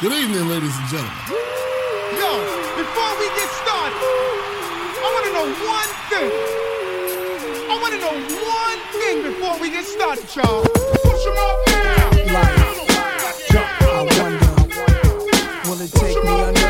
Good evening, ladies and gentlemen. Yo, before we get started, I want to know one thing. I want to know one thing before we get started, y'all. Push them up now. I wonder, will it take me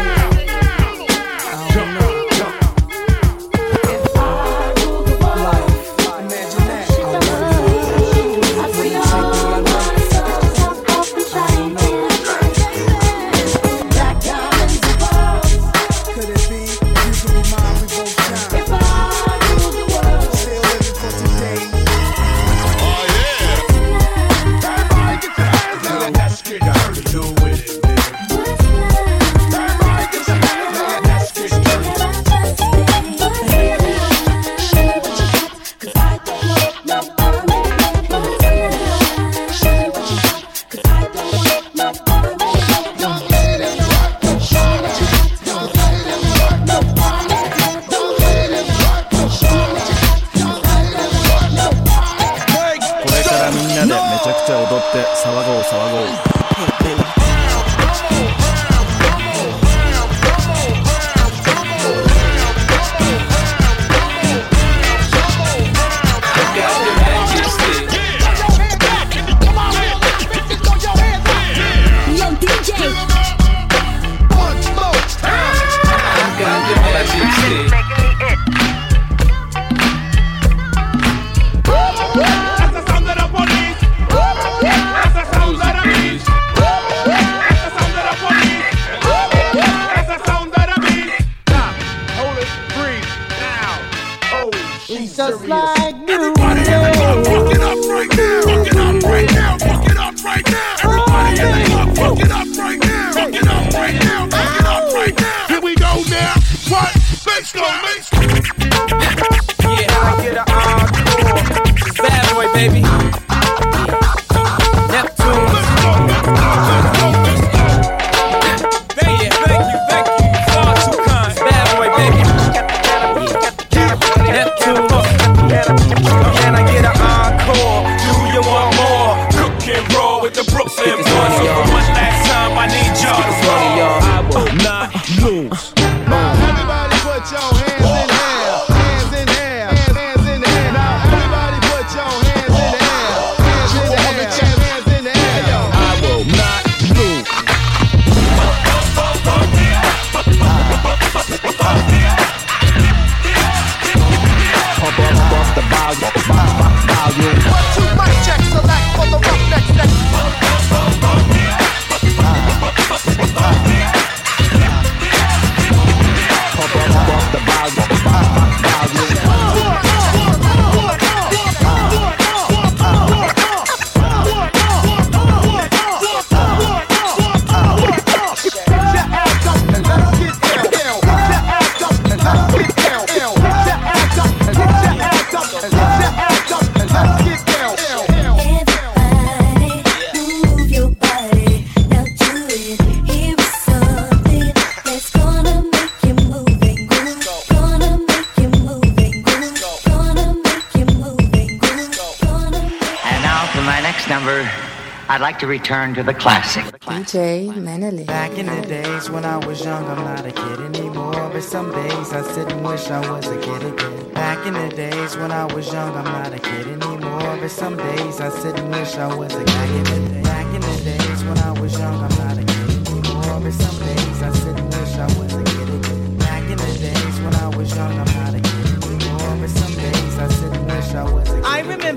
return to the classic. DJ Menely. Back in the days when I was young, I'm not a kid anymore. But some days I sit and wish I was a kid again. Back in the days when I was young, I'm not a kid anymore. But some days I sit and wish I was a kid again. Back in the days when I was young, I'm not a kid anymore. But some days I sit and wish I was a kid again. Back in the days when I was young,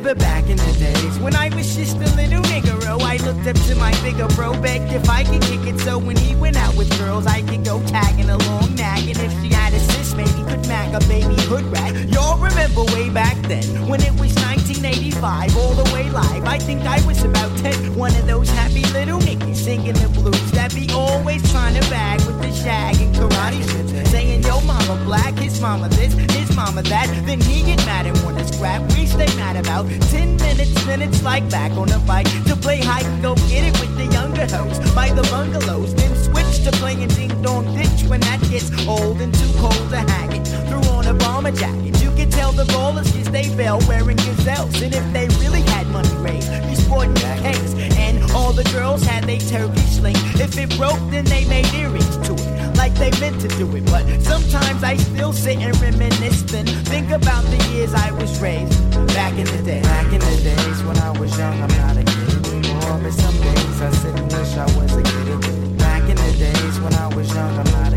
remember back in the days when I was just a little nigga. Oh, I looked up to my bigger bro, begged if I could kick it. So when he went out with girls, I could go tagging along, nagging. If she had a sis, maybe could mag a baby hood rat. Y'all remember way back then when it was 1985, all the way live. I think I was about 10, one of those happy little niggas singing the blues that be always trying to bag with the shag and karate shit. Saying, yo, mama black, his mama this, his mama that. Then he get mad and wanna scrap. We stay mad about 10 minutes, then it's like back on the bike to play and go get it with the younger hoes by the bungalows. Then switch to playing ding dong ditch when that gets old and too cold to hang it. Threw on a bomber jacket. Can tell the ballers cause they fell wearing gazelles. And if they really had money raised, be sporting cakes. And all the girls had they Turkish sling. If it broke, then they made earrings to it, like they meant to do it. But sometimes I still sit and reminisce, then think about the years I was raised back in the day. Back in the days when I was young, I'm not a kid anymore. But some days I sit and wish I was a kid. Back in the days when I was young, I'm not a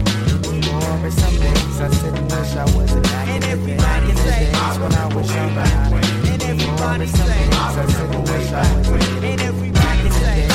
I and wish I was back in the. Back in the when I was young, I'm not a kid anymore. But some days I and wish I was And everybody Back in say,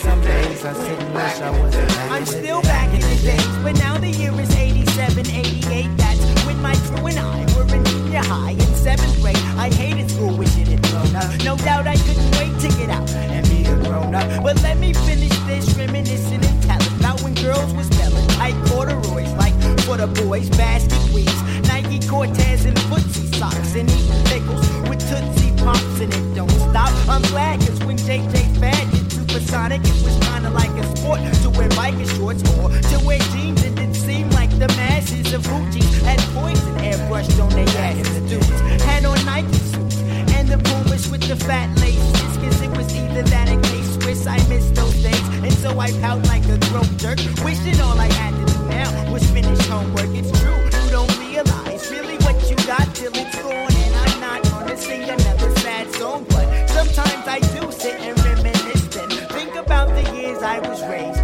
some days I and wish I was a back I'm still back in the days, but now the year is 87, 88. That's when my crew and I were in junior high in seventh grade. I hated school, wish it had grown up. No doubt I couldn't wait to get out and be a grown up. But let me finish this reminiscing and telling about when girls was spelling tight corduroys like for the boys, basket weaves, Nike Cortez and footsie socks, and eating pickles with Tootsie Pops, and it don't stop. I'm glad 'cause when JJ Fad did Supersonic, it was kinda like a sport to wear biker shorts or to wear jeans. It didn't seem like the masses of hoochies had poison airbrushed on their asses. Dudes had on Nike suits and the Pumas with the fat laces. Cause it was either that or K-Swiss. I miss those days. So I pout like a grown jerk. Wishing all I had to do now was finish homework. It's true, you don't realize really what you got till it's gone. And I'm not gonna sing another sad song. But sometimes I do sit and reminisce and think about the years I was raised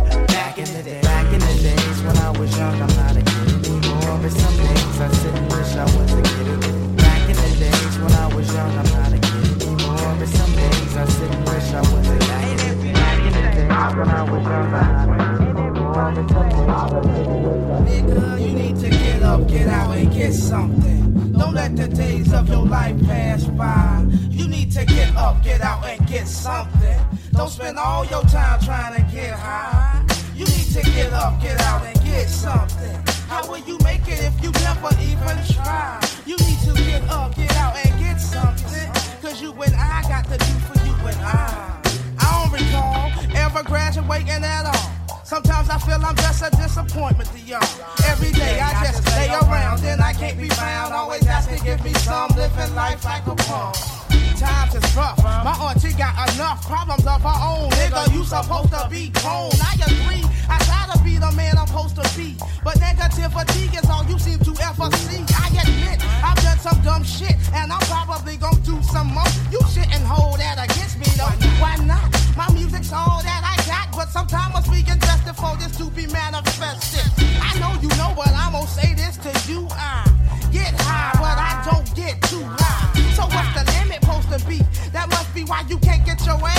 you need to get up, get out, and get something. Don't let the days of your life pass by. You need to get up, get out, and get something. Don't spend all your time trying to get high. You need to get up, get out, and get something. How will you make it if you never even try? You need to get up, get out, and get something. Cause you and I got to do for you and I. recall ever graduating at all. Sometimes I feel I'm just a disappointment to y'all. Every day I just lay around, then I can't be found. Always ask to give me some, living life like a pawn. Times is rough. My auntie got enough problems of her own. Nigga, you supposed to be grown. I agree. I to be the man I'm supposed to be. But negative fatigue is all you seem to ever see. I admit I've done some dumb shit, and I'm probably gonna do some more. You shouldn't hold that against me though. Why not? My music's all that I got, but sometimes I'm speaking just for this to be manifested. I know you know, but I'm gonna say this to you. I get high, but I don't get too high. Why you can't get your ass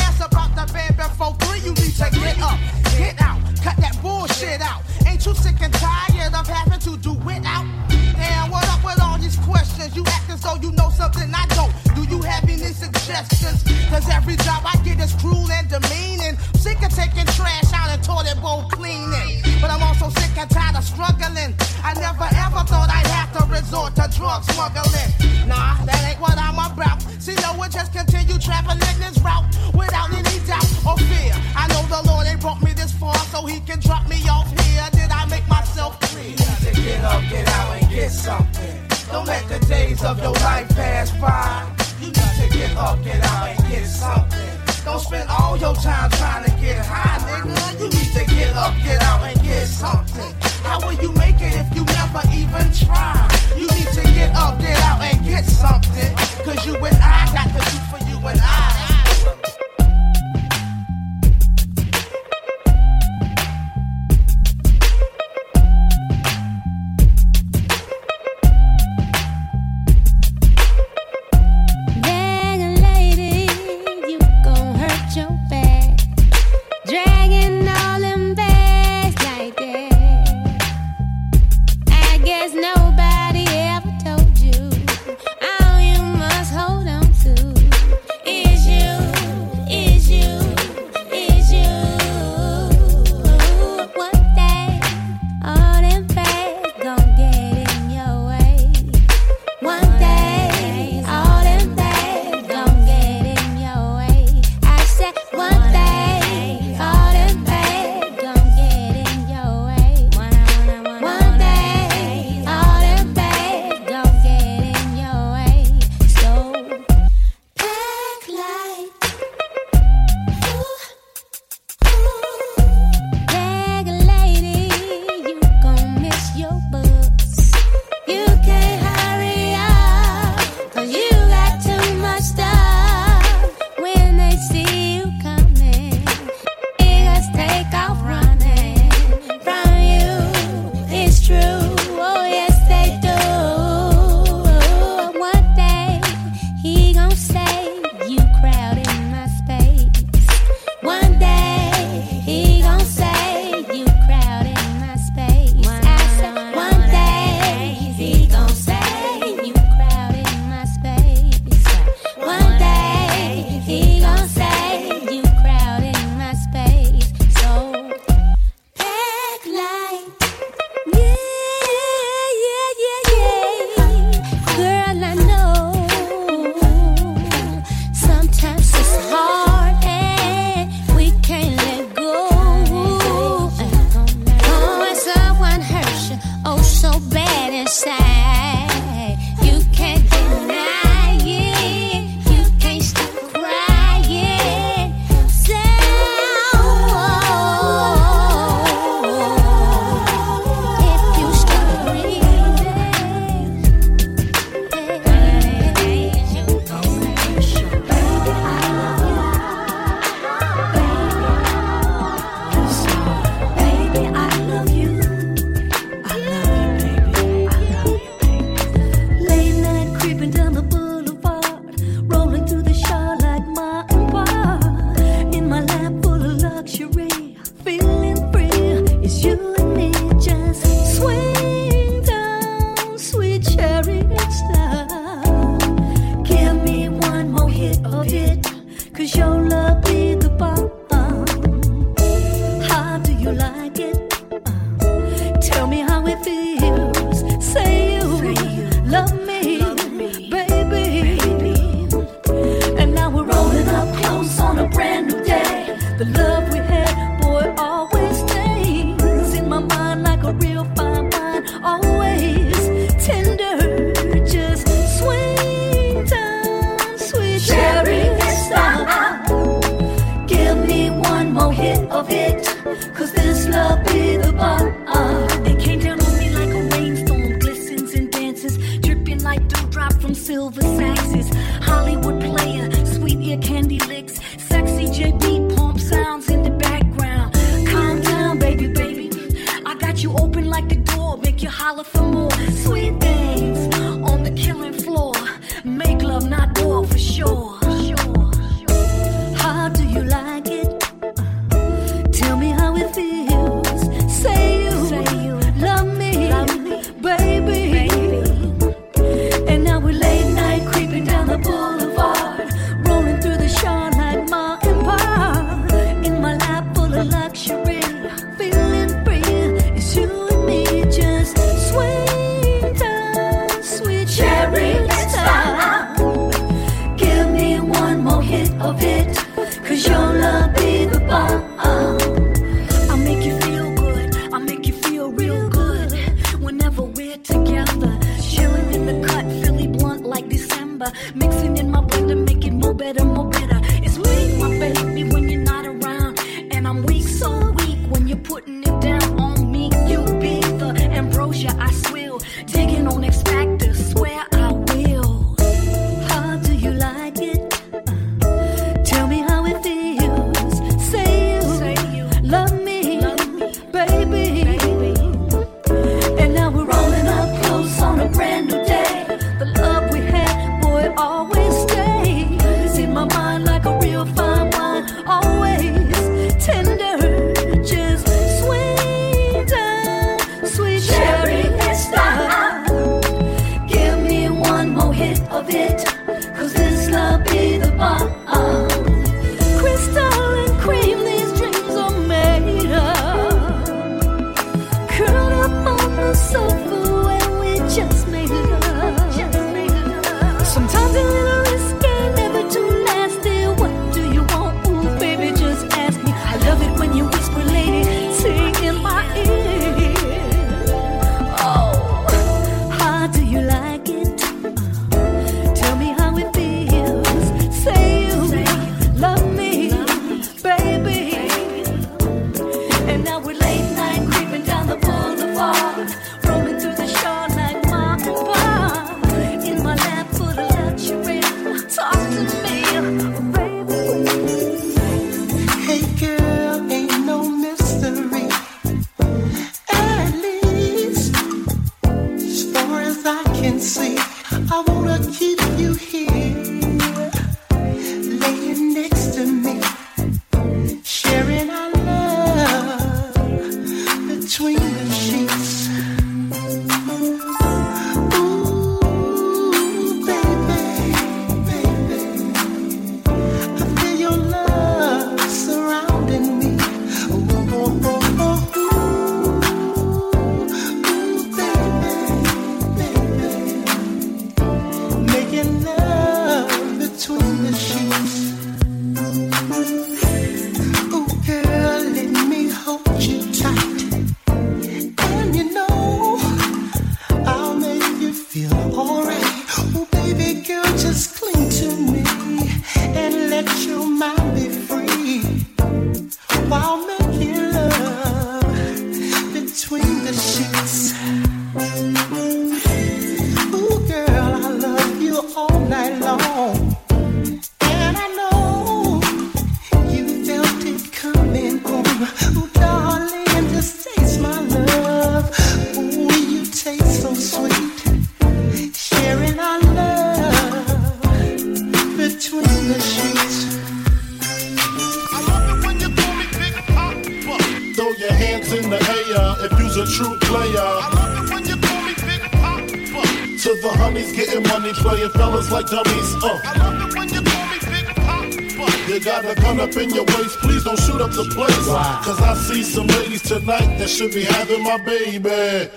should be having my baby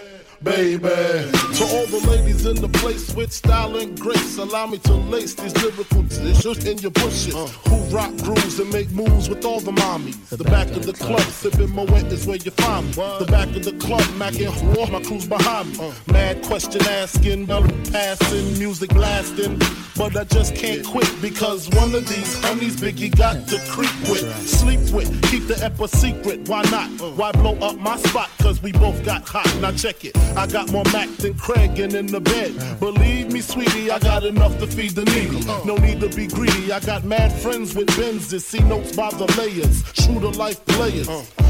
baby. To all the ladies in the place with style and grace, allow me to lace these lyrical in your bushes. Uh. Who rock grooves and make moves with all the mommies. The, the back, back, of the club, club. sipping Moët is where you find me. What? The back of the club, macking whore, my crew's behind me. Uh. Mad question asking, bell passing, music blasting. But I just can't quit because one of these homies Biggie got to creep with, right. sleep with, keep the ep secret. Why not? Uh. Why blow up my spot? Cause we both got hot. Now check it. I got more Mack than Craig and in the bed. Uh. Believe me, sweetie, I got enough to feed the needy. No need to be greedy I got mad friends with Benzes. See notes by the layers. True to life players.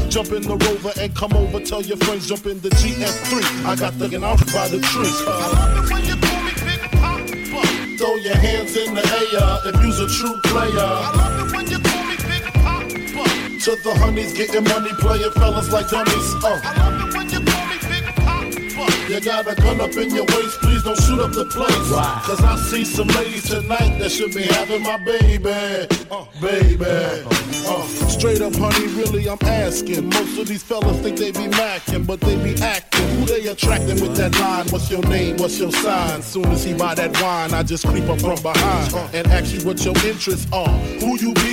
Jump in the rover and come over. Tell your friends jump in the GS3. I got the out by the tree. I love it when you call me Big Papa. Throw your hands in the air if you's a true player. Fall when you call me Big Papa to the honeys, getting money, playing fellas like dummies. Uh. You got a gun up in your waist, please don't shoot up the place. Cause I see some ladies tonight that should be having my baby. Uh, baby. Uh, straight up, honey, really, I'm asking. Most of these fellas think they be macking, but they be acting. Who they attracting with that line? What's your name? What's your sign? Soon as he buy that wine, I just creep up from behind and ask you what your interests are. Who you be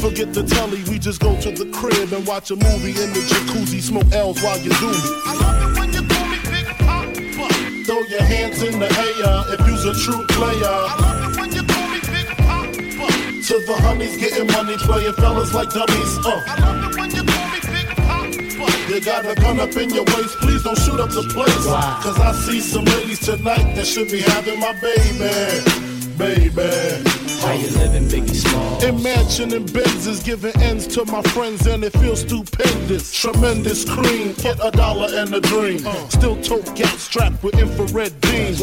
Forget the telly, we just go to the crib and watch a movie in the jacuzzi. Smoke L's while you do me. I love it when you call me Big Papa. Throw your hands in the air if you's a true player. I love it when you call me Big Papa. To the honeys getting money, playing fellas like dummies. Uh. I love it when you call me Big Papa. You got a gun up in your waist, please don't shoot up the place. Cause I see some ladies tonight that should be having my baby. Baby. How you living, Biggie Small? Imagine and Benzes giving ends to my friends and it feels stupendous. Tremendous cream, get a dollar and a dream. Uh. Still tote gas strapped with infrared beams.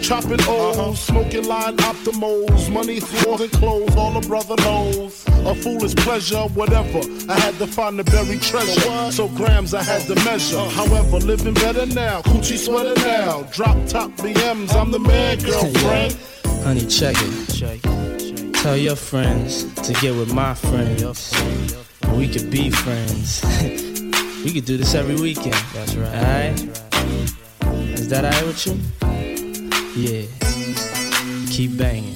Chopping O's, uh-huh. smoking line optimals. Money, floors, and clothes, all a brother knows. A foolish pleasure, whatever. I had to find the buried treasure. So grams I had to measure. Uh. However, living better now. Coochie sweater now. Drop top BMs, I'm the man, girlfriend. Honey, check it. Tell your friends to get with my friends. And we could be friends. we could do this every weekend. That's right. Alright? Is that alright with you? Yeah. Keep banging.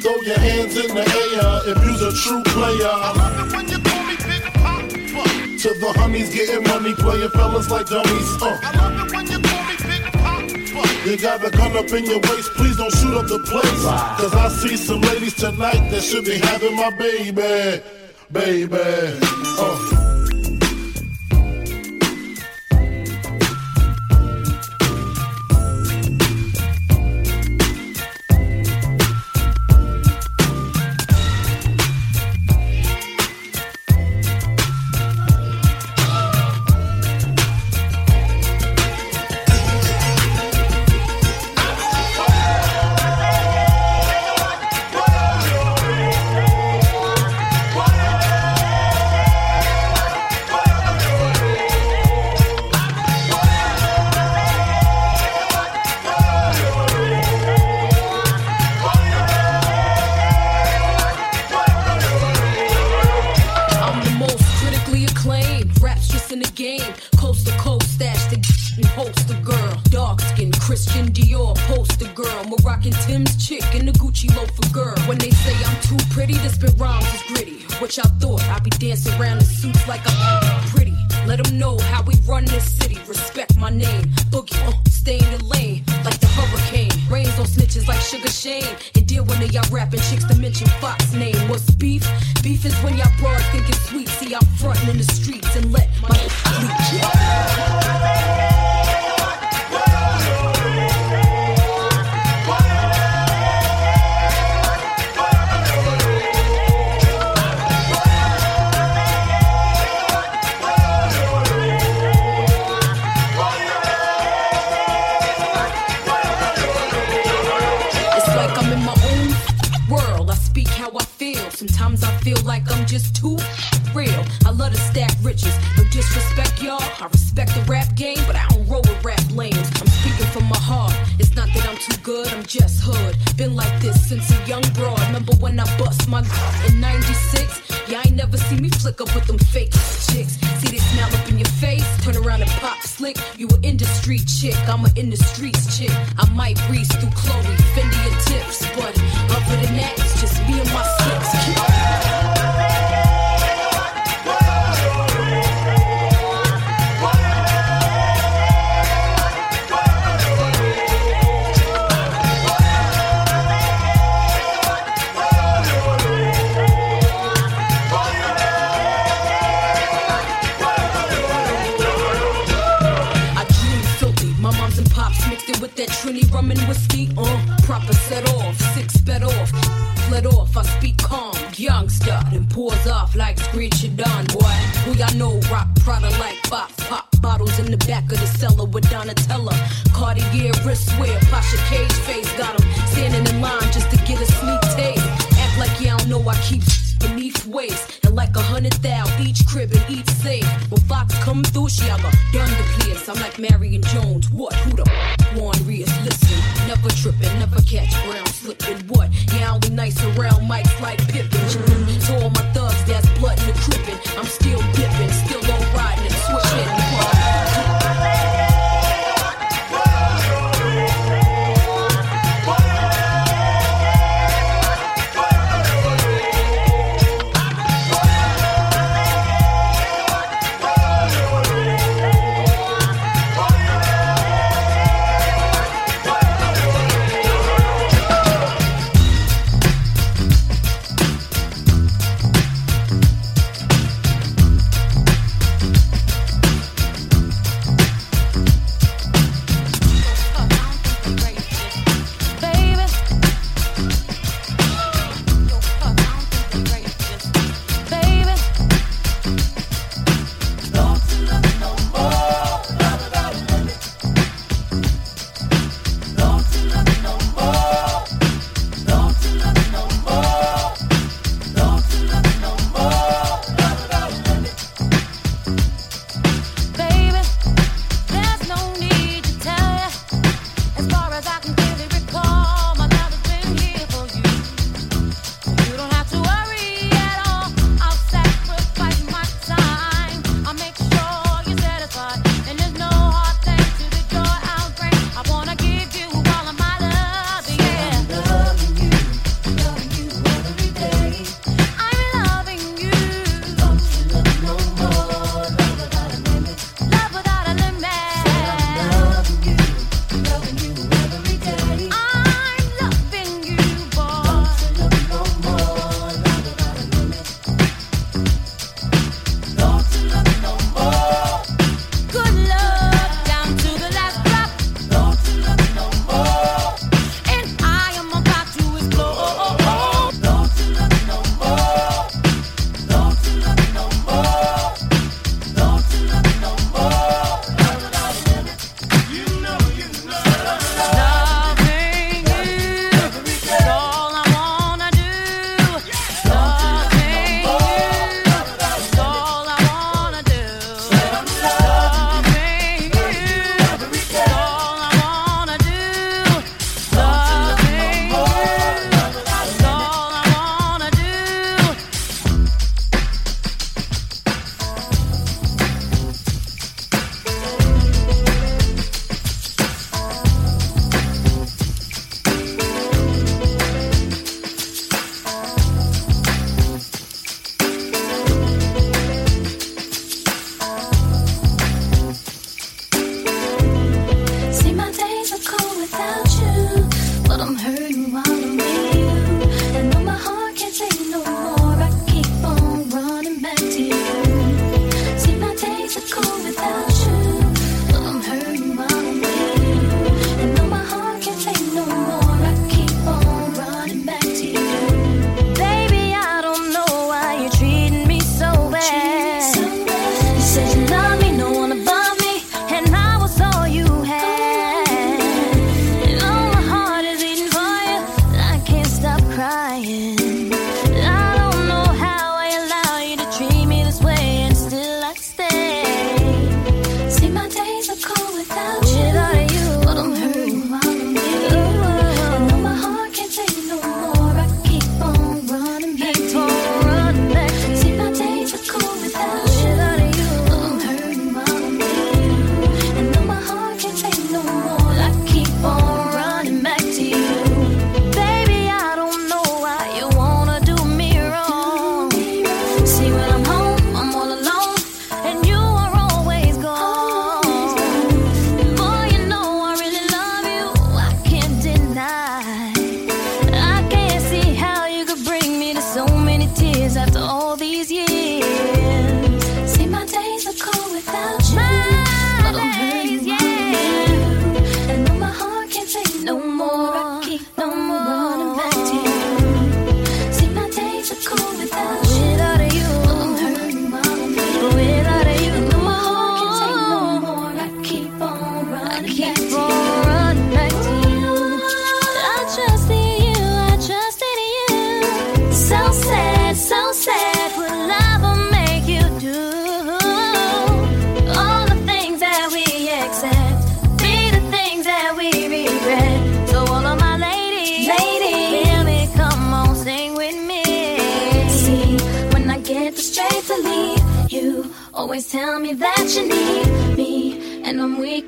Throw your hands in the air if you's a true player. love it When you call me big pop to the honeys getting money, playing fellas like dummies. Uh. You got a gun up in your waist, please don't shoot up the place. Cause I see some ladies tonight that should be having my baby. Baby. Uh. Just too after all these years.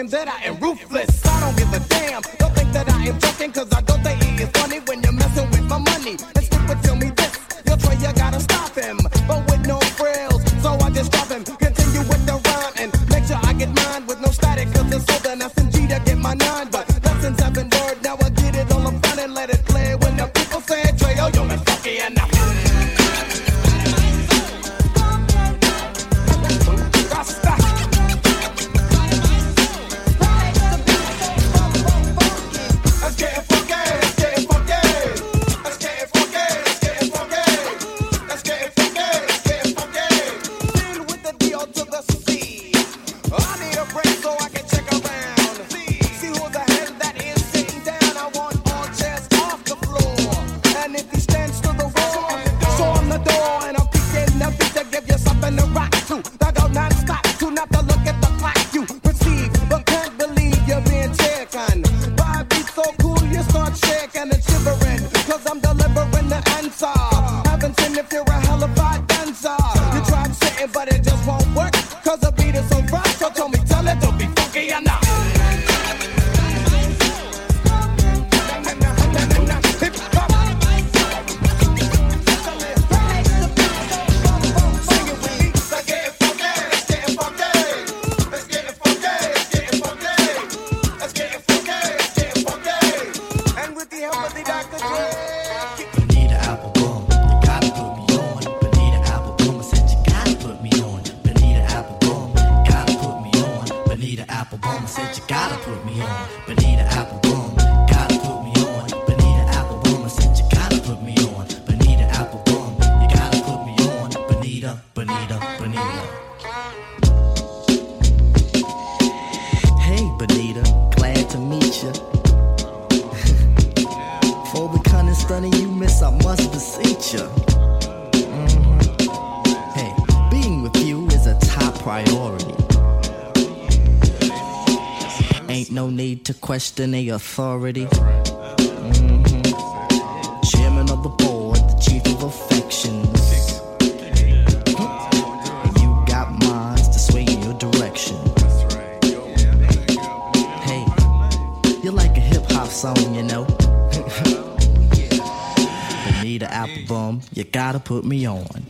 him that I question their authority. Mm-hmm. Chairman of the board, the chief of affections. You got minds to sway your direction. Hey, you're like a hip hop song, you know. Need an album, you gotta put me on.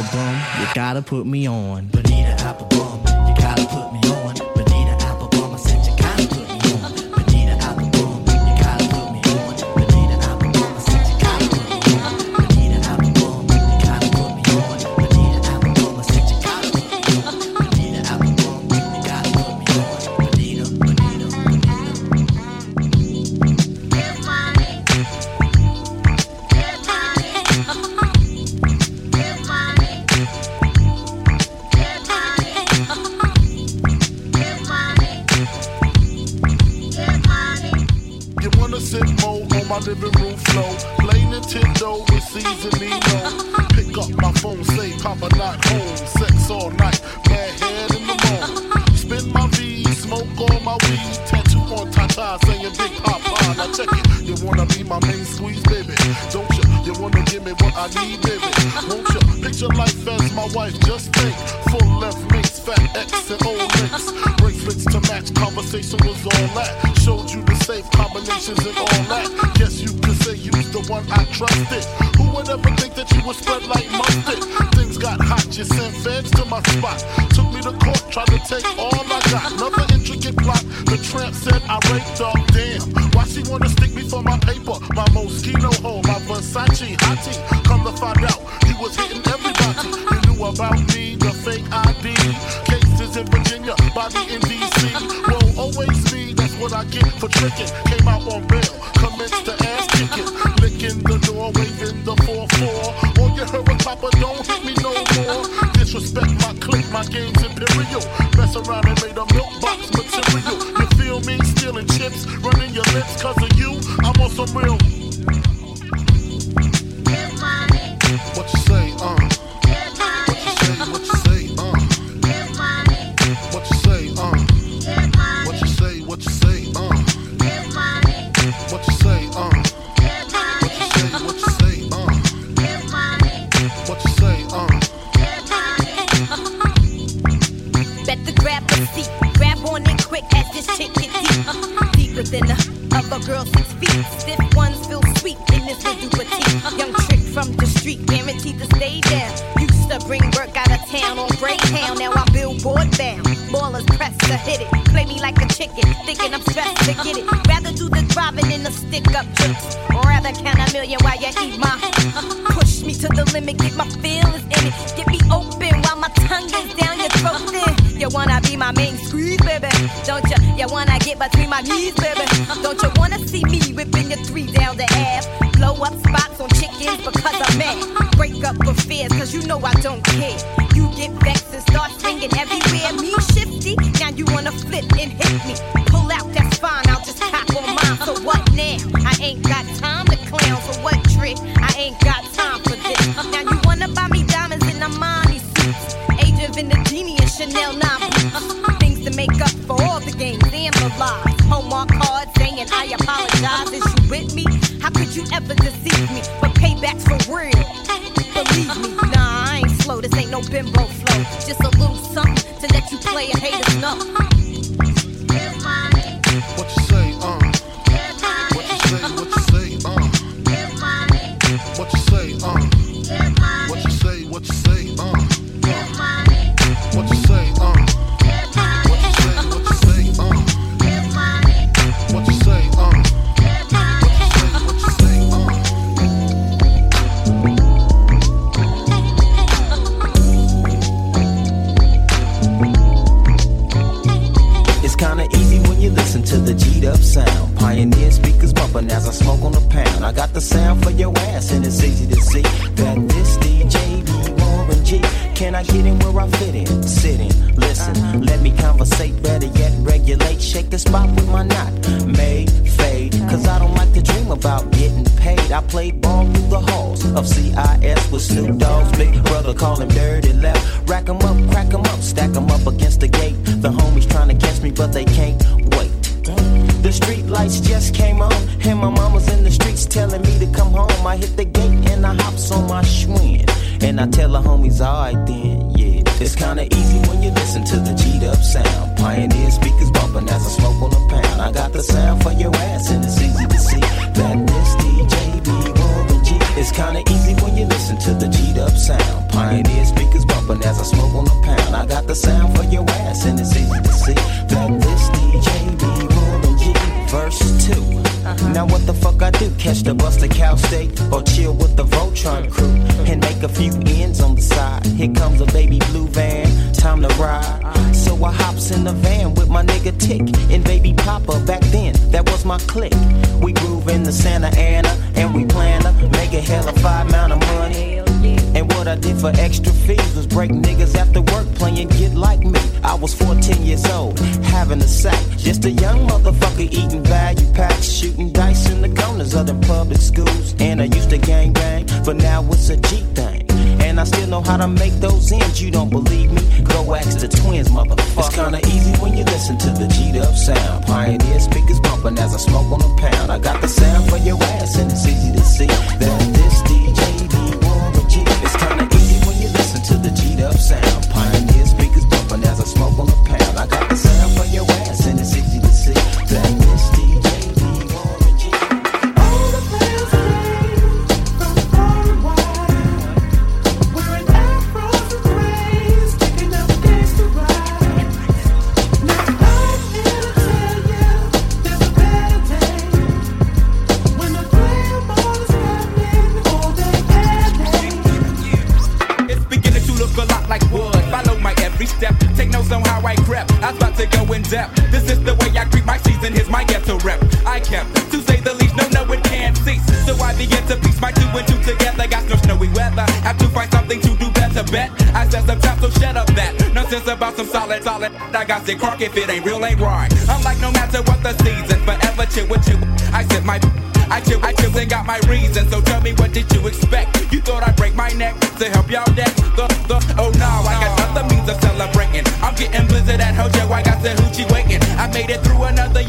hop bum, you gotta put me on. Bonita hop bum. copper not cold. tricking. Came out on rail, commenced to ass kicking. Licking the door, waving the 4-4. All you heard was Papa, don't hit me no more. Disrespect my clique, my game's imperial. Mess around and made a milk box material. You feel me? Stealing chips, running your lips, cause of you. I'm on some real But now it's a G thing. And I still know how to make those ends. You don't believe me? Go ask the twins, motherfucker. It's kinda easy when you listen to the G'd up sound. Pioneer speakers bumping as I smoke on a pound. I got the sound for your ass, and it's easy to see that bet. I said some time, so shut up that. Nonsense about some solid, solid. I got sick crock if it ain't real, ain't right. I'm like, no matter what the season, forever chill with you. I said my. I chill, I chill and got my reason. So tell me, what did you expect? You thought I'd break my neck to help y'all neck? The, the, oh no, I got other means of celebrating. I'm getting blizzard at Hojo, I got the hoochie waking. I made it through another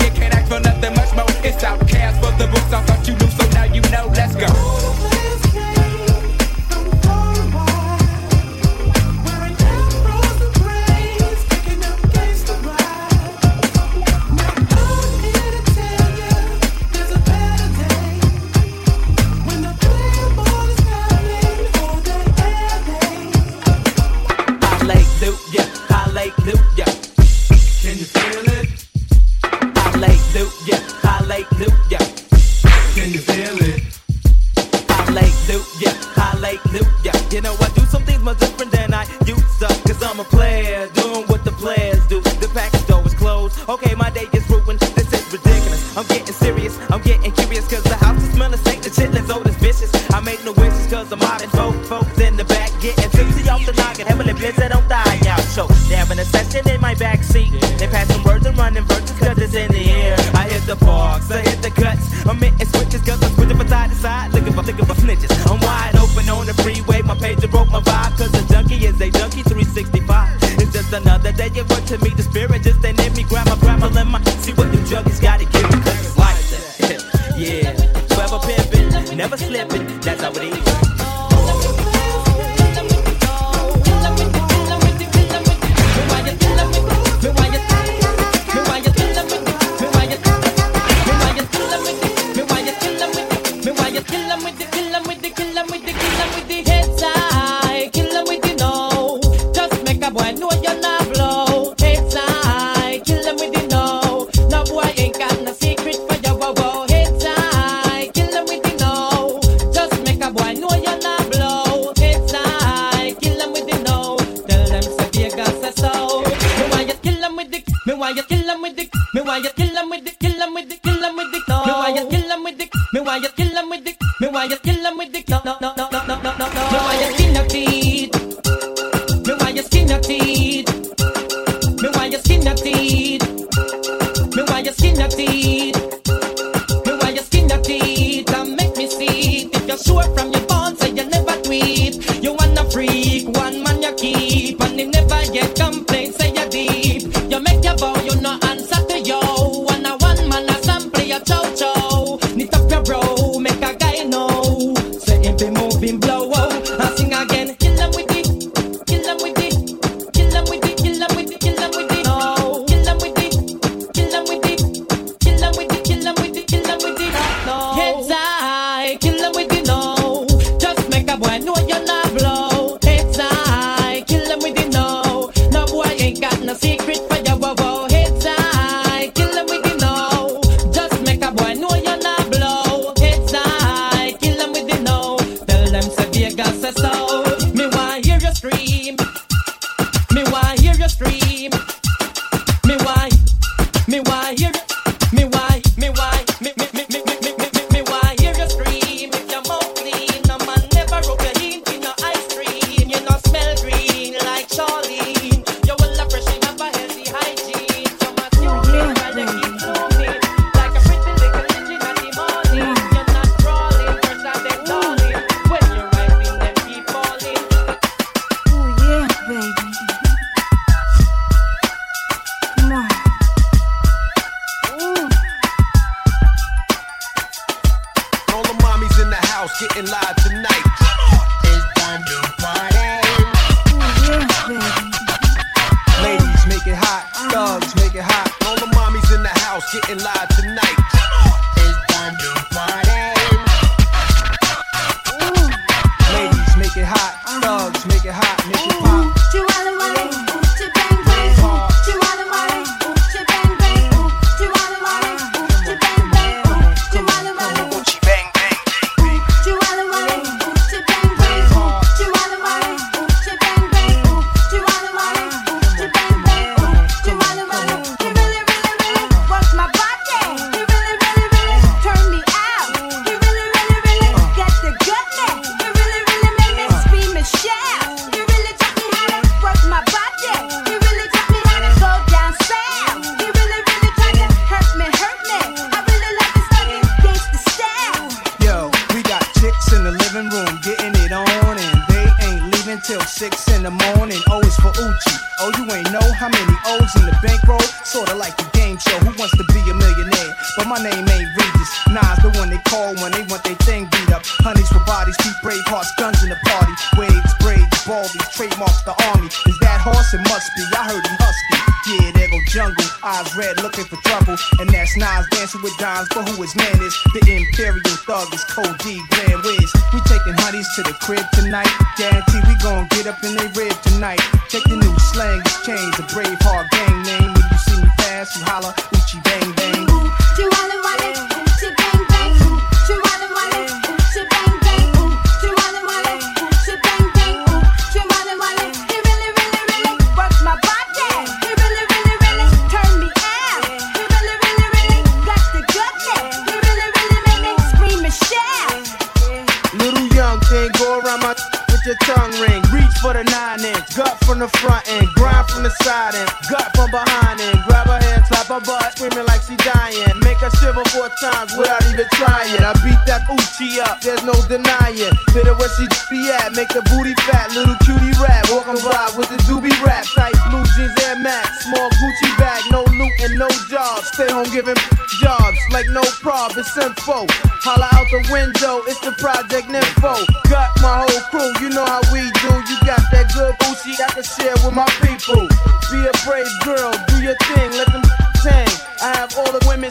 Hallelujah, hallelujah. Can you feel it? Hallelujah, hallelujah. You know, I do some things much different than I used to. Cause I'm a player, doing what the players do. The pack store is closed. Okay, my day is ruined. This is ridiculous. I'm getting serious, I'm getting curious. Cause the house is smelling saint. The chitlins old as vicious. I make no wishes cause I'm hot and folk. Folks in the back getting tipsy off the noggin. Heavenly bliss that don't die out. So, they're having a session in my backseat. Yeah. They pass some words and running verses cause it's in the the parks, I hit the cuts. I'm hitting switches, cause I'm switching from side to side, looking for, looking for snitches. I'm wide open on the freeway, my pager broke my vibe, cause a junkie is a junkie 365. It's just another day, it worked to meet the spirit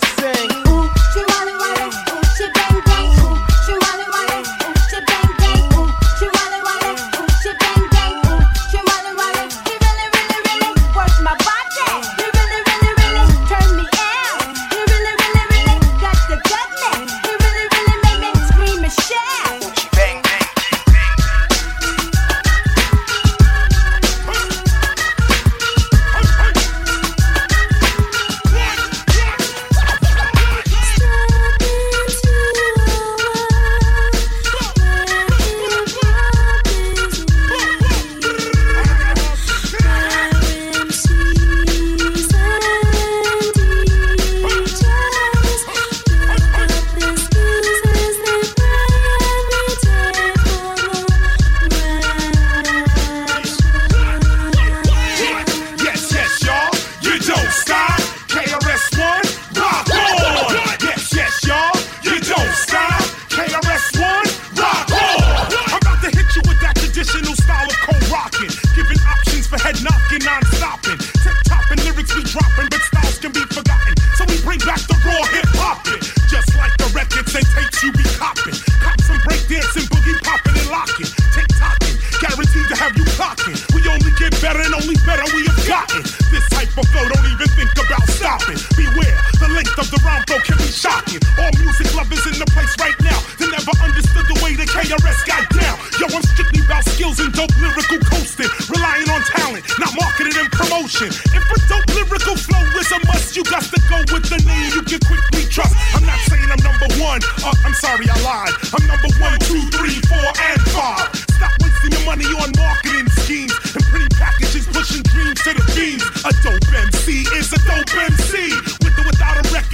Sing.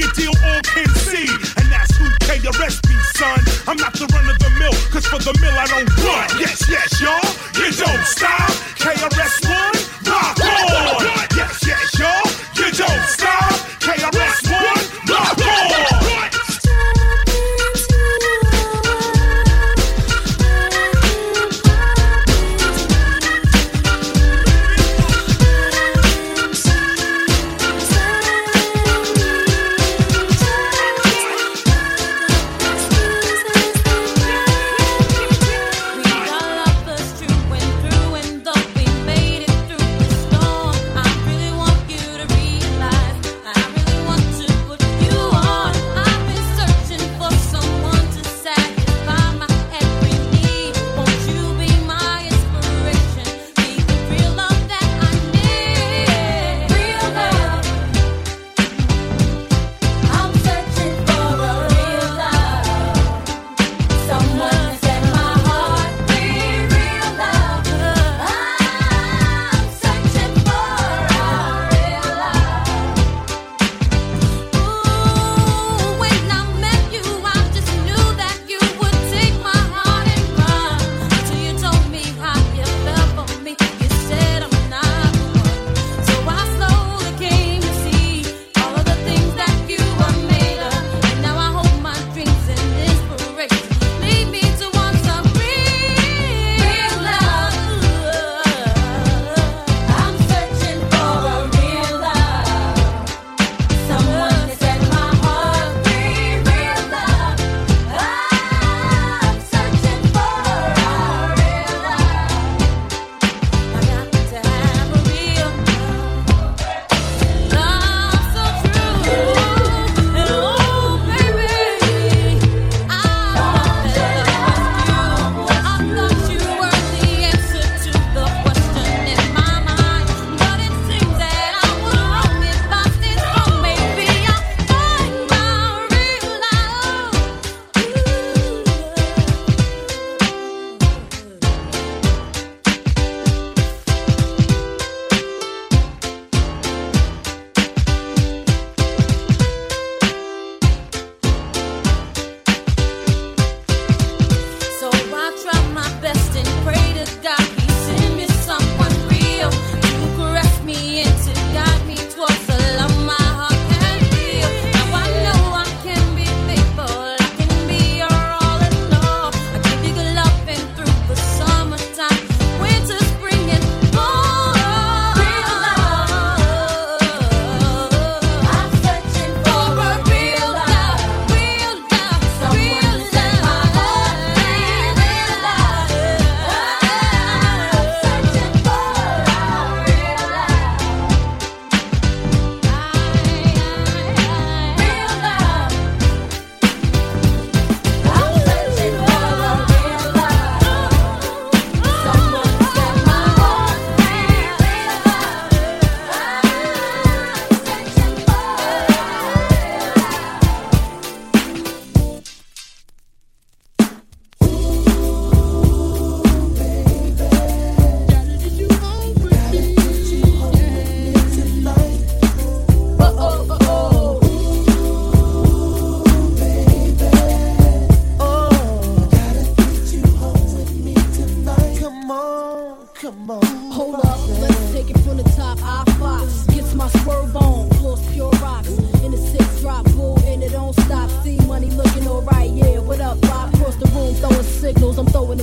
the deal all can see. And that's who pay the be, son. I'm not the run of the mill, cause for the mill I don't run. Yes, yes, y'all.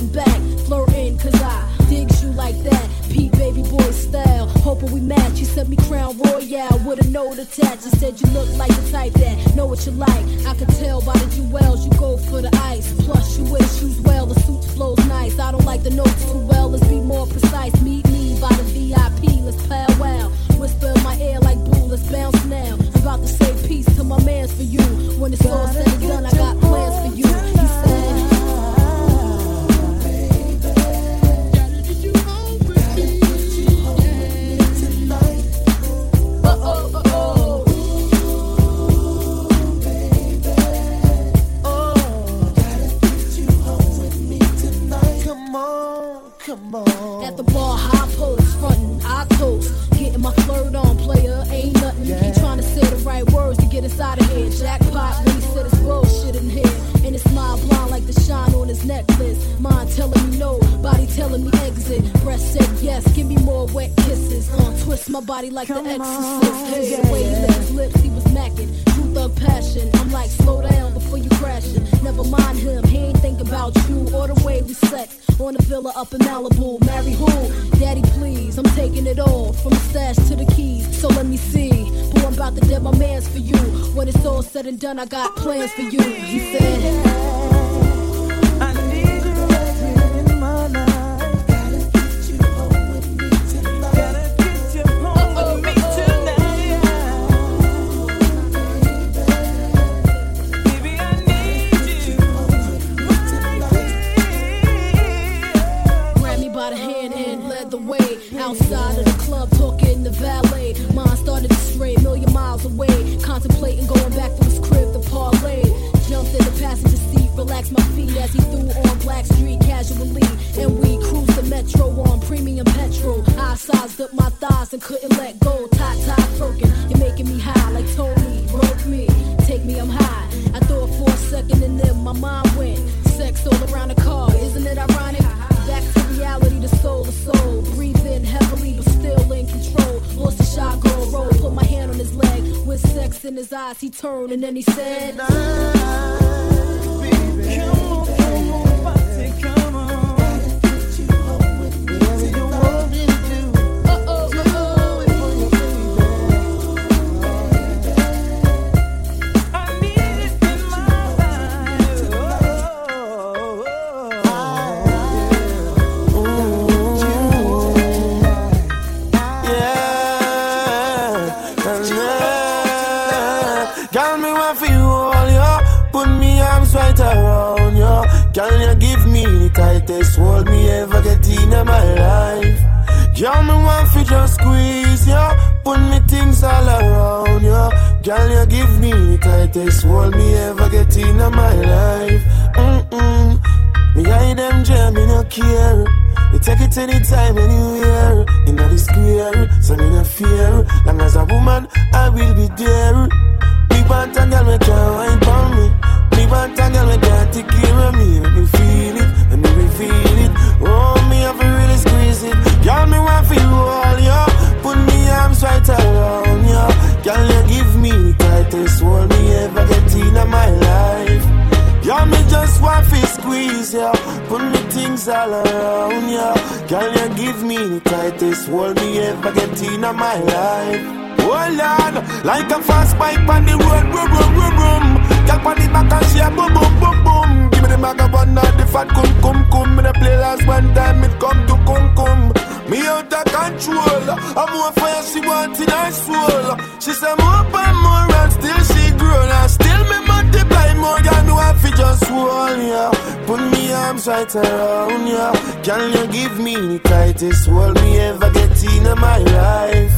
flirting back, flirting, cause I digs you like that. P baby boy style, hoping we match. You sent me Crown Royal with a note attached. You said you look like the type that know what you like. I could tell by the jewels you go for the ice. Plus you wear shoes well, the suit flows nice. I don't like the notes too well. Let's be more precise. Meet me by the VIP. Let's powwow. Whisper in my ear like blue. Let's bounce now. I'm about to say peace to my man's for you when it's all said. and then he said. nice fool. She said more and more and still she grown and still me multiply more than what we just won, yeah. Put me arms right around ya. Yeah. Can you give me the tightest hold me ever get in my life?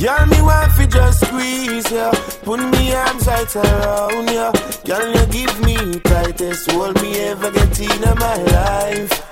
Girl, me want fi just squeeze ya, yeah. put me arms right around ya. Girl, you give me tightest hold me ever get in my life.